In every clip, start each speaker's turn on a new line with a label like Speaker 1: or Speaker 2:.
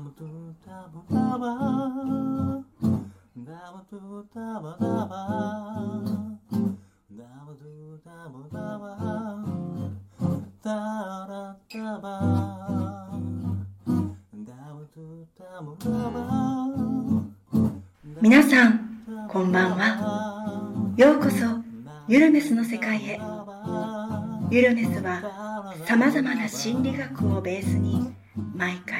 Speaker 1: ダムトゥダムダバダムトゥダバダバダムトゥダムダバダラダバダムトゥダムダバ
Speaker 2: 皆さんこんばんは。ようこそゆるめすの世界へ。ゆるめすはさまざまな心理学をベースに毎回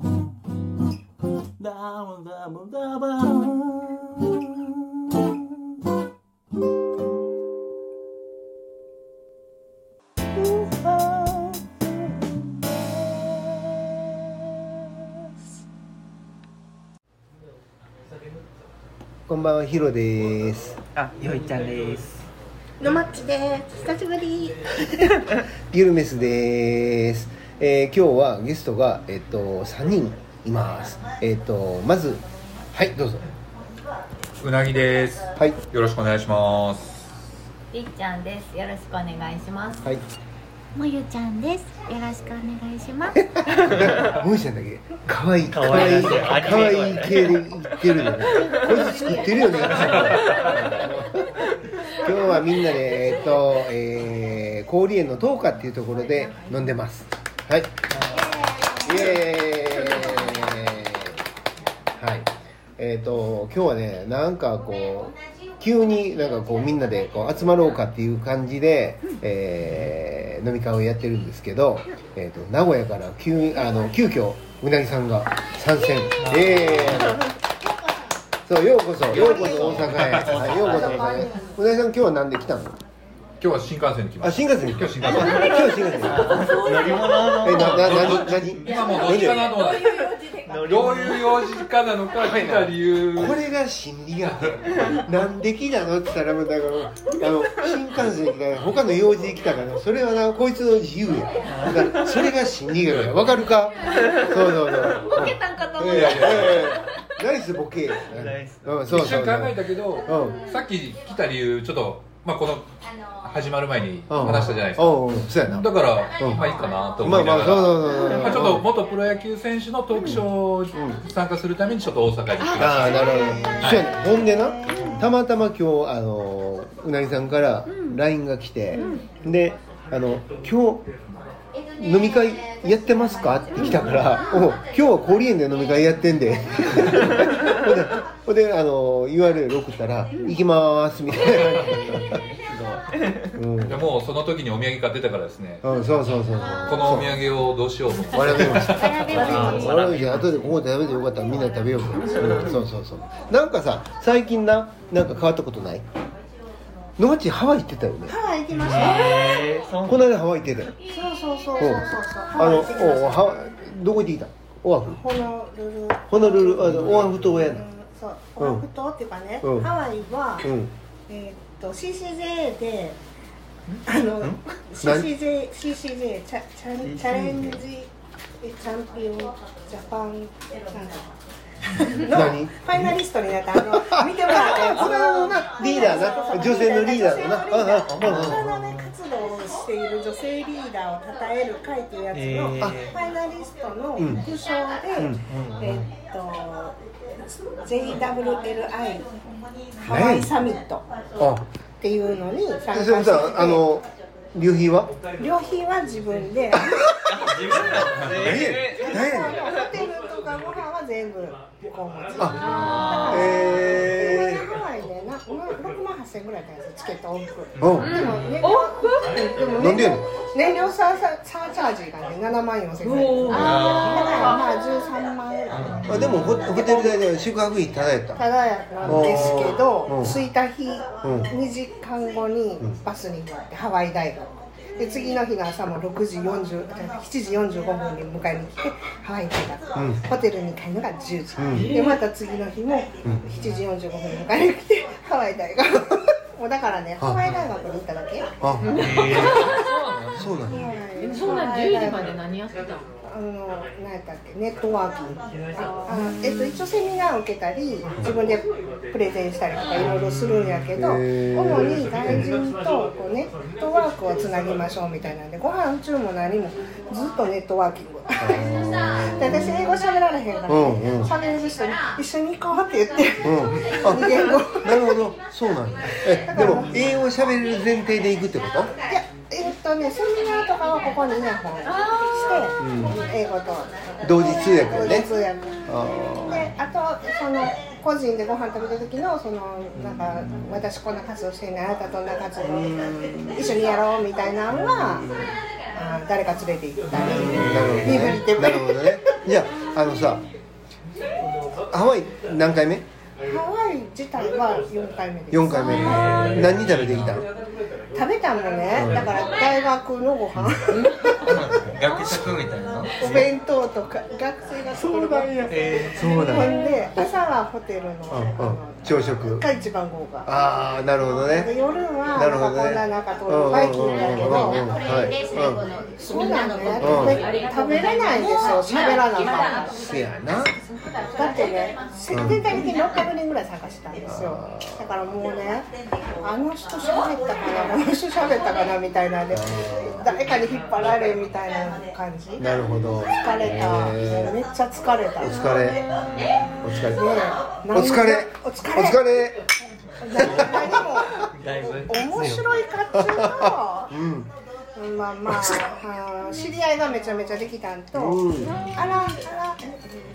Speaker 1: ダブダブダブ
Speaker 3: こんばんは、ヒロです。
Speaker 4: あ、よいちゃんです。
Speaker 5: のまっちです久しぶり
Speaker 3: ゆるメスです。えー今日はゲストが、えっと、3人います。えっと、まず、はい、どうぞ。
Speaker 6: うなぎです。
Speaker 3: はい、
Speaker 6: よろしくお願いします。
Speaker 7: りっちゃんです。よろしくお願いします。
Speaker 3: はい。
Speaker 5: もゆちゃんですよろしくお願いします
Speaker 3: もうちゃんだけ、かわいい、か
Speaker 4: 可
Speaker 3: わいい、
Speaker 4: 愛らしい
Speaker 3: かわいい系で言ってるよね。こいつ作ってるよね。今日はみんなで、えっと、えー、氷園の10日っていうところで飲んでます。はい。イエーイえっ、と今日はねなんかこう急になんかこうみんなでこう集まろうかっていう感じで、えー飲み会をやってるんですけど、えー、と名古屋から急あの急遽うなぎさんが参戦。えー。そうようこそようこそ大阪へ、はい、ようこそ。大阪へうなぎさん今日はなんで来たの？
Speaker 6: 今日は新幹線に来ま
Speaker 3: あ
Speaker 6: し
Speaker 3: 新幹線に。来た
Speaker 6: 今日新幹線。
Speaker 3: 今日新幹線。
Speaker 4: 乗り物の
Speaker 3: えななな何？
Speaker 6: た。今もうどっちかなと思。どういう用事かなのか来た理由。
Speaker 3: これが心理学。なんで来たのって言ったらもうだからあの新幹線で来た他の用事で来たからそれはなこいつの自由や。だからそれが心理学や。わかるか？そうそうそう。ボケたんかと思ったナイスボケ
Speaker 4: ナイス。
Speaker 3: うんそう
Speaker 6: 一瞬考えたけど、
Speaker 3: う
Speaker 6: さっき来た理由ちょっとまあこの始まる前に話したじゃないですか。
Speaker 3: うん。うん。そうやな。
Speaker 6: だから、
Speaker 3: うん。
Speaker 6: まあいいかなと
Speaker 3: まあまあそう
Speaker 6: 思いながら。
Speaker 3: そうそうそう。
Speaker 6: まあちょっと元プロ野球選手のトークショーに参加するためにちょっと大阪に来ました。
Speaker 3: ああなるほど、そうやねほんでなたまたま今日あのうなぎさんから LINE が来て、であの今日飲み会やってますか？って来たから「お今日は氷園で飲み会やってんで」ほんでほんであの URL 送ったら「行きます」みたいなうん、
Speaker 6: でもうその時にお土産買ってたからですね。
Speaker 3: うん、そうそうそうそう。
Speaker 6: このお土産をどうしようと思って。
Speaker 3: ました
Speaker 4: あ
Speaker 3: 俺もじゃあ後でここで食べてよかったらみんなで食べようか、そうそうそう。なんかさ最近ななんか変わったことない？野町ハワイ行ってたよね。
Speaker 5: ハワイ行きました。
Speaker 3: この間ハワイ行ってたよ。
Speaker 5: そうそうそうそうそう。ハ
Speaker 3: あの
Speaker 5: ワイ行ってきました。
Speaker 3: おハワイどこ行ってきた？オアフ？
Speaker 5: ホノルル
Speaker 3: ホノルルあのオアフ島やな。
Speaker 5: そう
Speaker 3: うん
Speaker 5: オアフ島っていうかね、
Speaker 3: うん。
Speaker 5: ハワイは、
Speaker 3: うん。
Speaker 5: えーっと CCJ であの CCJ CCJ チャチャチャレンジえチャンピオンジャパンなんだ。の
Speaker 3: 何？
Speaker 5: ファイナリストになった。あの 見てもらったやつ
Speaker 3: これあのなリーダーな。女性のリーダーだな。
Speaker 5: 女性のしている女性リーダーを称える会っていうやつの、
Speaker 4: えー。
Speaker 5: ファイナリストの
Speaker 3: うん
Speaker 5: 副賞で、えっと JWLI ハワイサミット
Speaker 3: あ。
Speaker 5: っていうのに参加してて。
Speaker 3: さあの旅費は？
Speaker 5: 旅費は自分で。
Speaker 4: 自分ら
Speaker 3: 何や何やねん
Speaker 5: ホテルとかご飯は全部
Speaker 3: あえ
Speaker 5: 車でハワイでな6万8000円ぐらいだったんです。よチケット往復
Speaker 3: ー、うん。
Speaker 5: でもね、でも
Speaker 3: なんでやねん。
Speaker 5: 燃料サーサーチャージがね7万4千円。ぐらいだからまあ13万円。
Speaker 3: あでもホホテル代で宿泊費ただやった。
Speaker 5: ただなんですけど
Speaker 3: うん。
Speaker 5: 着いた日
Speaker 3: ん。
Speaker 5: 2時間後にバスに乗ってハワイ大学で次の日の朝も6時40 7時45分に迎えに来てハワイ大学、
Speaker 3: うん。
Speaker 5: ホテルに帰るのが10時、
Speaker 3: うん。
Speaker 5: でまた次の日も7時45分に迎えに来てハワイ大学。もうだからね
Speaker 3: あ。
Speaker 5: ハワイ大学に行っただけ。
Speaker 3: あ。そうなんだ。
Speaker 7: えそんな10時まで何やってたの？
Speaker 5: あの何やったっけネットワーキング。あえっと一応セミナーを受けたり自分でプレゼンしたりとかいろいろするんやけど主に外人とこうネットワークをつなぎましょうみたいなんでご飯中も何もずっとネットワーキング。で私英語喋られへんからね
Speaker 3: うんうん。
Speaker 5: 喋、れる人に一緒に行こうって言って、
Speaker 3: うん。なるほど。そうなんだえでも英語喋れる前提で行くってこと？
Speaker 5: いやとねセミナー。とかはここにイヤホンして、英語と
Speaker 3: 同時通訳でね。
Speaker 5: 同時通訳。
Speaker 3: あ
Speaker 5: であとその個人でご飯食べた時のそのなんか私こんな活動してんねんあなたどんな活動一緒にやろうみたいなのはあ誰か連れて行ったり
Speaker 3: ーなるほど
Speaker 5: 身振り手振
Speaker 3: なるほどね。じゃああのさハワイ何回目？
Speaker 5: ハワイ自体は4回目です。
Speaker 3: 4回目。何食べてきたの？
Speaker 5: 食べたのね。だから大学のご飯。
Speaker 1: 学食みたいな。
Speaker 5: お弁当とか学生が作るご飯。
Speaker 1: え
Speaker 3: そうだ
Speaker 5: ほんで朝はホテルの
Speaker 3: うんうん。朝食。
Speaker 5: が一番豪華。
Speaker 3: ああなるほど
Speaker 5: で
Speaker 3: ね
Speaker 5: 夜は
Speaker 3: なるほどね。
Speaker 5: なんかこんななんかとバイキングだけど
Speaker 3: うんうんうん。うん。はい
Speaker 5: そうなんだね、
Speaker 3: うん
Speaker 5: 食べれないんですよ喋らなかった
Speaker 3: せやな
Speaker 5: だってね全体的に600人ぐらい参加したんですよ。だからもうねあの人喋ったかなこの人喋ったかなみたいなんで誰かに引っ張られみたいな感じ。
Speaker 3: なるほど。
Speaker 5: 疲れた、
Speaker 3: え
Speaker 5: めっちゃ疲れた。
Speaker 3: ーお疲れ。お疲れ。
Speaker 5: ね
Speaker 3: お疲れ。
Speaker 5: お疲れ。
Speaker 3: お疲れ。
Speaker 5: 何何も。面白いかっちゅうと
Speaker 3: うん
Speaker 5: まあまああー知り合いがめちゃめちゃできたんと、
Speaker 3: うん。
Speaker 5: あらあらえっ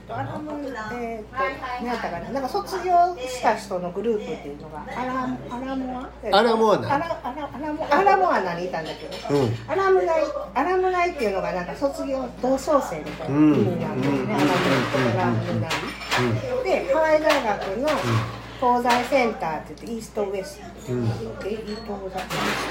Speaker 5: とあらもえっと何やったかななんか卒業した人のグループっていうのがアラアラモア？
Speaker 3: アラモアナ
Speaker 5: アラアラアラモアラモアナにいたんだけど、
Speaker 3: うん。
Speaker 5: アラムナイアラムナイっていうのがなんか卒業同窓生みたいな意味なんですね、
Speaker 3: うん。
Speaker 5: アラムナイとアラムナイ、でハワイ大学の東西センターって言ってイーストウエスト、
Speaker 3: うん
Speaker 5: で東西イース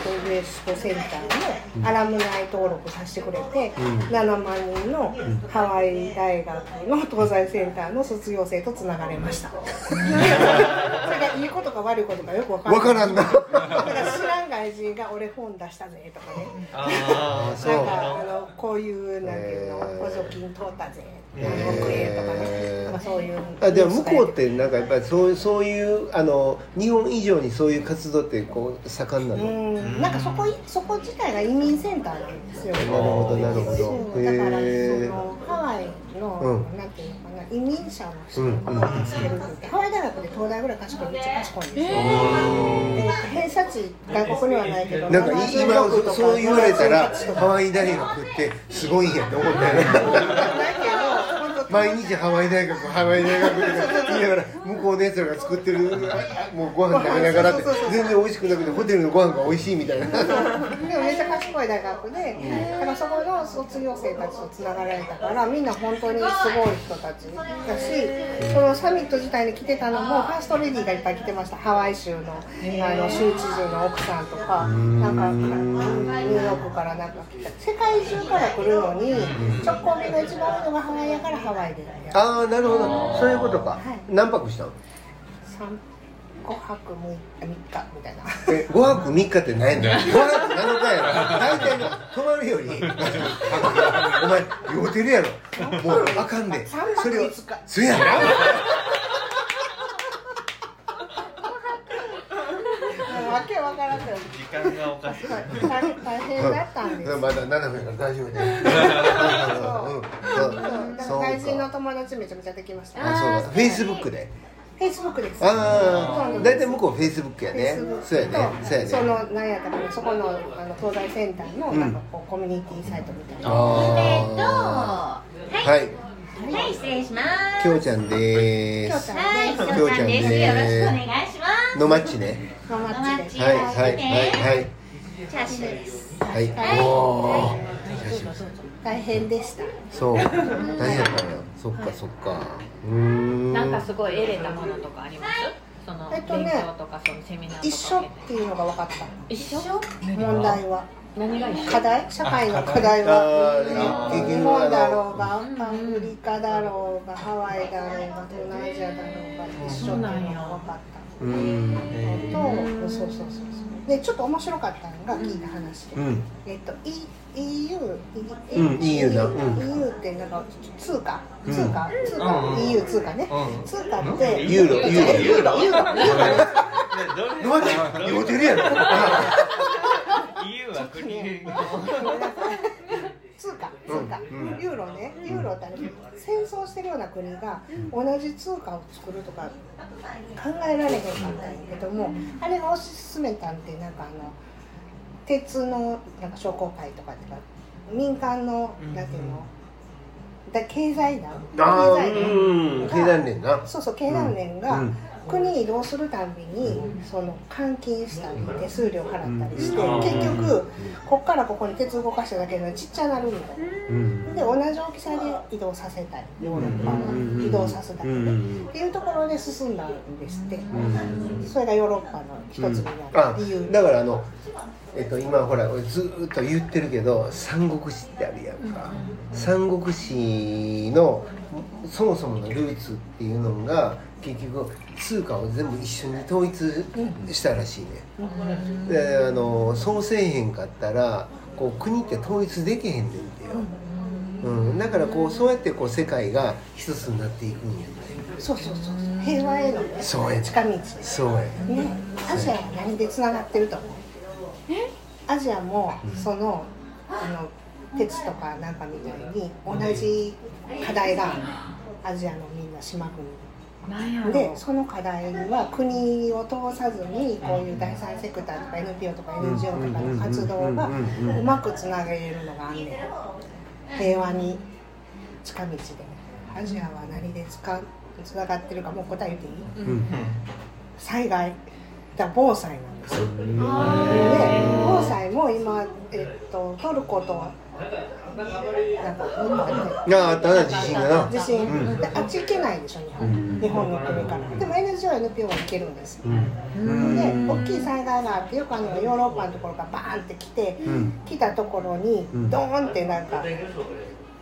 Speaker 5: トウエストセンターのアラムナイ登録させてくれて、
Speaker 3: うん。
Speaker 5: 7万人のハワイ大学の東西センターの卒業生とつながれました。それがいいことか悪いことかよくわから
Speaker 3: わからんな。
Speaker 5: だから知らん外人が俺本出したぜとかね。
Speaker 1: ああ
Speaker 3: そう
Speaker 5: なんかあのこういうなんていうの補助金通ったぜ
Speaker 3: へ
Speaker 5: 何億円とかね。そういう
Speaker 3: あでも向こうってなんかやっぱりそうそういうあの日本以上にそういう活動ってこう盛んな
Speaker 5: う
Speaker 3: の、
Speaker 5: ん。なんかそこそこ自体が移民センターなんですよ。
Speaker 3: なるほどなるほど。
Speaker 5: そう。だからそのハワイの、
Speaker 3: うん。
Speaker 5: なんていうの移民者の人
Speaker 3: うん。
Speaker 5: を助けるってハワイ大学で東大ぐらい賢いめっちゃ賢いんですよ、えー。偏差値外国にはないけど
Speaker 3: なんかい今
Speaker 5: 76とか
Speaker 3: そう言われたら
Speaker 5: 78とか。
Speaker 3: ハワイ大学ってすごいんやって思ったよね
Speaker 5: だけど本当
Speaker 3: 毎日ハワイ大学ハワイ大学って言いながら向こうのやつらが作ってるもうご飯食べながらって全然美味しくなくてホテルのご飯が美味しいみたいな。
Speaker 5: でもめっちゃ賢い大学で、だからそこの卒業生たちとつながられたからみんな本当にすごい人たちだしそのサミット自体に来てたのもファーストレディーがいっぱい来てました。ハワイ州のあの州知事の奥さんとかなんかニューヨークからなんか来た世界中から来るのに直行便が一番多いのがハワイやからハワイで。
Speaker 3: ああなるほど。そういうことか、
Speaker 5: い。
Speaker 3: 何泊したの？
Speaker 5: 三5泊6日3日みたいな。
Speaker 3: え5泊3日って何やね。ん5泊7日やろ。大体の泊まるより。お前酔うてるやろ。もうあかんで。
Speaker 5: 三泊
Speaker 3: それを
Speaker 5: 五日。
Speaker 3: そやな。
Speaker 5: わけわからんけど。
Speaker 1: 時間がおかしい。
Speaker 5: 大大変だったんです。よ
Speaker 3: まだ7分やから大丈夫ね。
Speaker 5: そう。
Speaker 3: うん。
Speaker 5: だか。ら外人の友達めちゃめちゃできました。
Speaker 3: あそうだフェイスブックで
Speaker 5: フェイスブックです。
Speaker 3: ああ大体向こうフェイスブックやね。そう。やねそうや
Speaker 5: そ
Speaker 3: ね
Speaker 5: のなんやったかなそこのあの東西センターのなんかこうコミュニティサイトみたいな。
Speaker 3: ああはい。
Speaker 7: はい、失礼します。
Speaker 3: きょうちゃんでーす
Speaker 7: はい、
Speaker 3: きょ
Speaker 7: うちゃんです。
Speaker 3: ね
Speaker 7: よろしくお願いします。
Speaker 3: のマッチね
Speaker 5: のマッチ。
Speaker 3: はいはいはいはい。
Speaker 7: チャーシューです。
Speaker 3: はい。おお
Speaker 5: 大変でした。
Speaker 3: そう。大変やっそっかそっか。うーん。
Speaker 7: なんかすごい得れたものとかあります？その
Speaker 5: えっとね
Speaker 7: 勉強とかそのセミナーとか
Speaker 5: 一緒っていうのが分かった。
Speaker 7: 一緒？
Speaker 5: 問題は。
Speaker 7: 何が
Speaker 5: 課題？社会の課題。は。日
Speaker 3: 局
Speaker 5: 本だろ
Speaker 3: あ
Speaker 5: うがアフリカだろうがハワイだろうが東南アジアだろうが一緒っていうのが分かった。
Speaker 3: のうん。
Speaker 5: のとそうそうそうそうでちょっと面白かったのが聞いた話で、
Speaker 3: うん。
Speaker 5: えっと E- EU
Speaker 3: うん。EU なうん。
Speaker 5: EU ってなんか通貨。
Speaker 3: うん。
Speaker 5: 通貨。通貨。
Speaker 4: うん。
Speaker 5: EU 通貨ね。
Speaker 4: うん。
Speaker 5: 通貨って
Speaker 3: ユーロ。ユーロ。
Speaker 5: ユーロ。ユーロ。ユーロ。
Speaker 3: マジ酔うてるやろ。
Speaker 4: EU は国
Speaker 5: 通貨通貨、
Speaker 3: うん。うん。
Speaker 5: ユーロね。ユーロってあれ戦争してるような国が同じ通貨を作るとか考えられへんかったんやけどもあれが推し進めたんってなんかあの鉄のなんか商工会とかってか民間のなんていうの？だ経済団。経済
Speaker 3: 連な。
Speaker 5: そうそう経団連が、
Speaker 3: うん
Speaker 5: 国に移動するたんびにその換金したり手数料払ったりして、
Speaker 3: うん。
Speaker 5: 結局こっからここに鉄動かしただけでちっちゃなるみたいな。
Speaker 3: うん。
Speaker 5: で同じ大きさで移動させたいヨーロッパ
Speaker 3: うん。
Speaker 5: を移動させたい、
Speaker 3: うん。
Speaker 5: っていうところで進んだんですって、
Speaker 3: うん。
Speaker 5: それがヨーロッパの一つにな
Speaker 3: あ
Speaker 5: った理由、
Speaker 3: だからあのえっと今ほら俺ずーっと言ってるけど三国志ってあるやんか。三国志のそもそものルーツっていうのが結局通貨を全部一緒に統一したらしいね。であのそうせえへんかったらこう国って統一できへんねんてよ、うん、だからこうそうやってこう世界が一つになっていくんやね。
Speaker 5: そうそうそうそう。平和へのね
Speaker 3: そうや
Speaker 5: 近道ね
Speaker 3: そうや
Speaker 5: アジアは何でつながってると思う？アジアもそのあの鉄とかなんかみたいに同じ課題がアジアのみんな島国でその課題は国を通さずにこういう第三セクターとか NPO とか NGO とかの活動がうまくつなげれるのがあんねん。平和に近道でアジアは何でつかつながってるかもう答え言っていい？
Speaker 3: うん。
Speaker 5: 災害。だ防災なんですよ。で防災も今、えっと、トルコと
Speaker 3: ああったな地震がな。
Speaker 5: 地震、
Speaker 3: うん。
Speaker 5: であっち行けないでしょ日本、
Speaker 3: うん。
Speaker 5: 日本の国からでも NGO、NPO は行けるんですよ、
Speaker 3: うん。
Speaker 5: で大きい災害があってよくあのヨーロッパのところがバーンって来て、
Speaker 3: うん。
Speaker 5: 来たところに
Speaker 3: うん。
Speaker 5: ドーンってなんか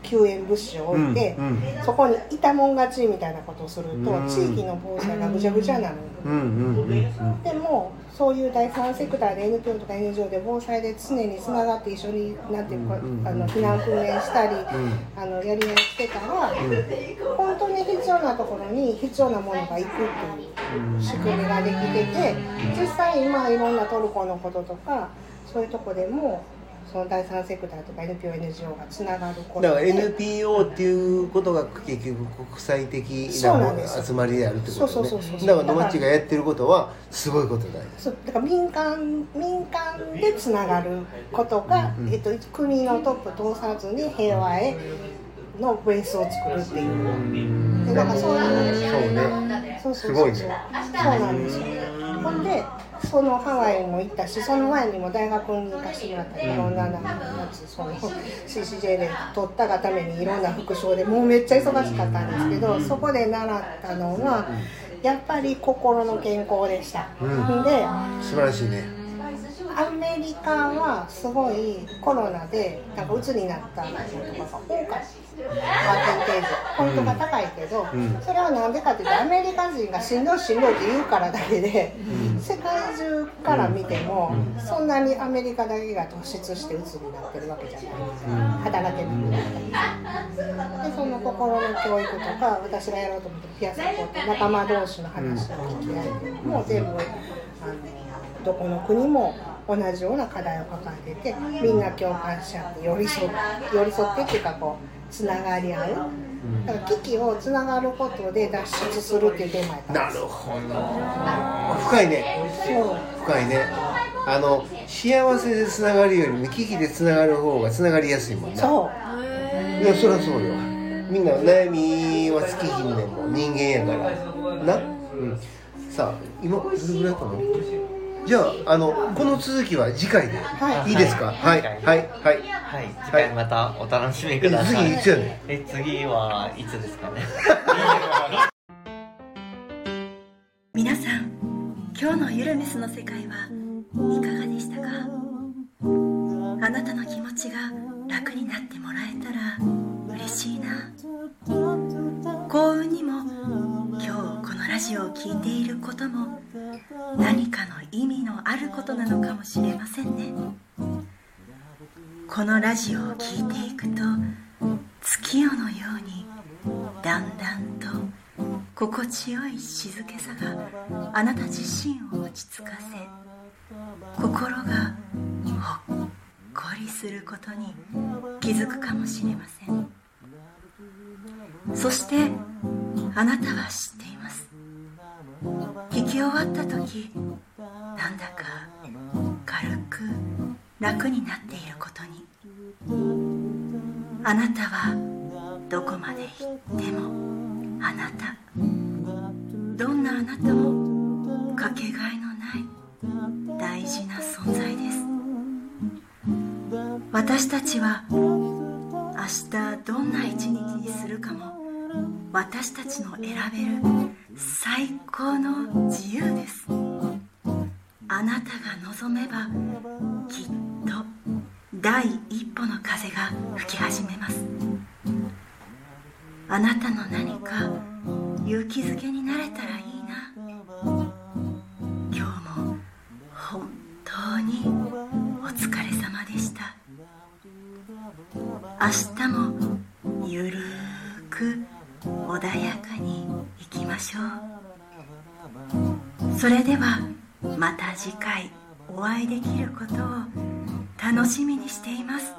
Speaker 5: 救援物資を置いて、
Speaker 3: うん。うん。
Speaker 5: そこにいたもん勝ちみたいなことをすると、
Speaker 3: うん。
Speaker 5: 地域の防災がぐちゃぐちゃになる
Speaker 3: うん。うん。うん。
Speaker 5: でもそういう第三セクターで NPO とか NGO で防災で常につながって一緒になんていうか、
Speaker 3: うん
Speaker 5: あの避難訓練したり、
Speaker 3: ん
Speaker 5: あのやり合いしてたら、本当に必要なところに必要なものが行くっていう仕組みができてて実際今いろんなトルコのこととかそういうとこでもその第三セクターとか NPO、NGO がつながること
Speaker 3: だから
Speaker 5: で
Speaker 3: NPO っていうことが結局国際的な集まりであるってことね。だから野町がやってることはすごいことだよ
Speaker 5: そうだから民間民間でつながることが、
Speaker 3: うん
Speaker 5: えっと、国のトップ通さずに平和へのベースを作るっていう。でなんかそういう
Speaker 3: そうね。
Speaker 5: そうそうそう。
Speaker 3: すごいね。
Speaker 5: そうなんですよ。ほんでそのハワイも行ったしその前にも大学に行かせてもらったりいろんなやつその CCJ で取ったがためにいろんな副賞でもうめっちゃ忙しかったんですけどそこで習ったのはやっぱり心の健康でした、
Speaker 3: うん。
Speaker 5: で
Speaker 3: 素晴らしいね
Speaker 5: アメリカはすごいコロナでなんか鬱になった人とかが多かった。パーセンテージポイントが高いけど、
Speaker 3: うん。
Speaker 5: それはなんでかっていうとアメリカ人がしんどいしんどいって言うからだけで、世界中から見ても、そんなにアメリカだけが突出して鬱になってるわけじゃない、働けなくなったりでその心の教育とか私がやろうと思ってるピアサポート仲間同士の話を聞き合いっていう全部あのどこの国も同じような課題を抱えててみんな共感し合って寄り添って寄り添ってっていうかこうつながり合う。だから危機をつながることで脱出するっていうテーマやったん
Speaker 3: なるほど。深いね。深いね。あの幸せでつながるよりも危機でつながる方がつながりやすいもんな。
Speaker 5: そう。
Speaker 3: いやそりゃそうよ。みんな悩みは尽きひんねんもん。人間やから。な、うん、さあ今どれぐらいかなじゃああのこの続きは次回で、
Speaker 5: はい。
Speaker 3: い、いですか？はい。はい。はい。
Speaker 4: はい、次回またお楽しみください。
Speaker 3: 次いつやねん？
Speaker 4: え、次はいつですかね？
Speaker 2: 皆さん今日のゆるミスの世界はいかがでしたか？あなたの気持ちが楽になってもらえたら嬉しいな。幸運にも今日このラジオを聴いていることも何かの意味のあることなのかもしれませんね。このラジオを聴いていくと月夜のようにだんだんと心地よい静けさがあなた自身を落ち着かせ心がほっこりすることに気づくかもしれません。そしてあなたは知っています。き終わった時なんだか軽く楽になっていることに。あなたはどこまで行ってもあなた。どんなあなたもかけがえのない大事な存在です。私たちは明日どんな一日にするかも私たちの選べる気づけになれたらいいな。今日も本当にお疲れ様でした。明日もゆるーく穏やかにいきましょう。それではまた次回お会いできることを楽しみにしています。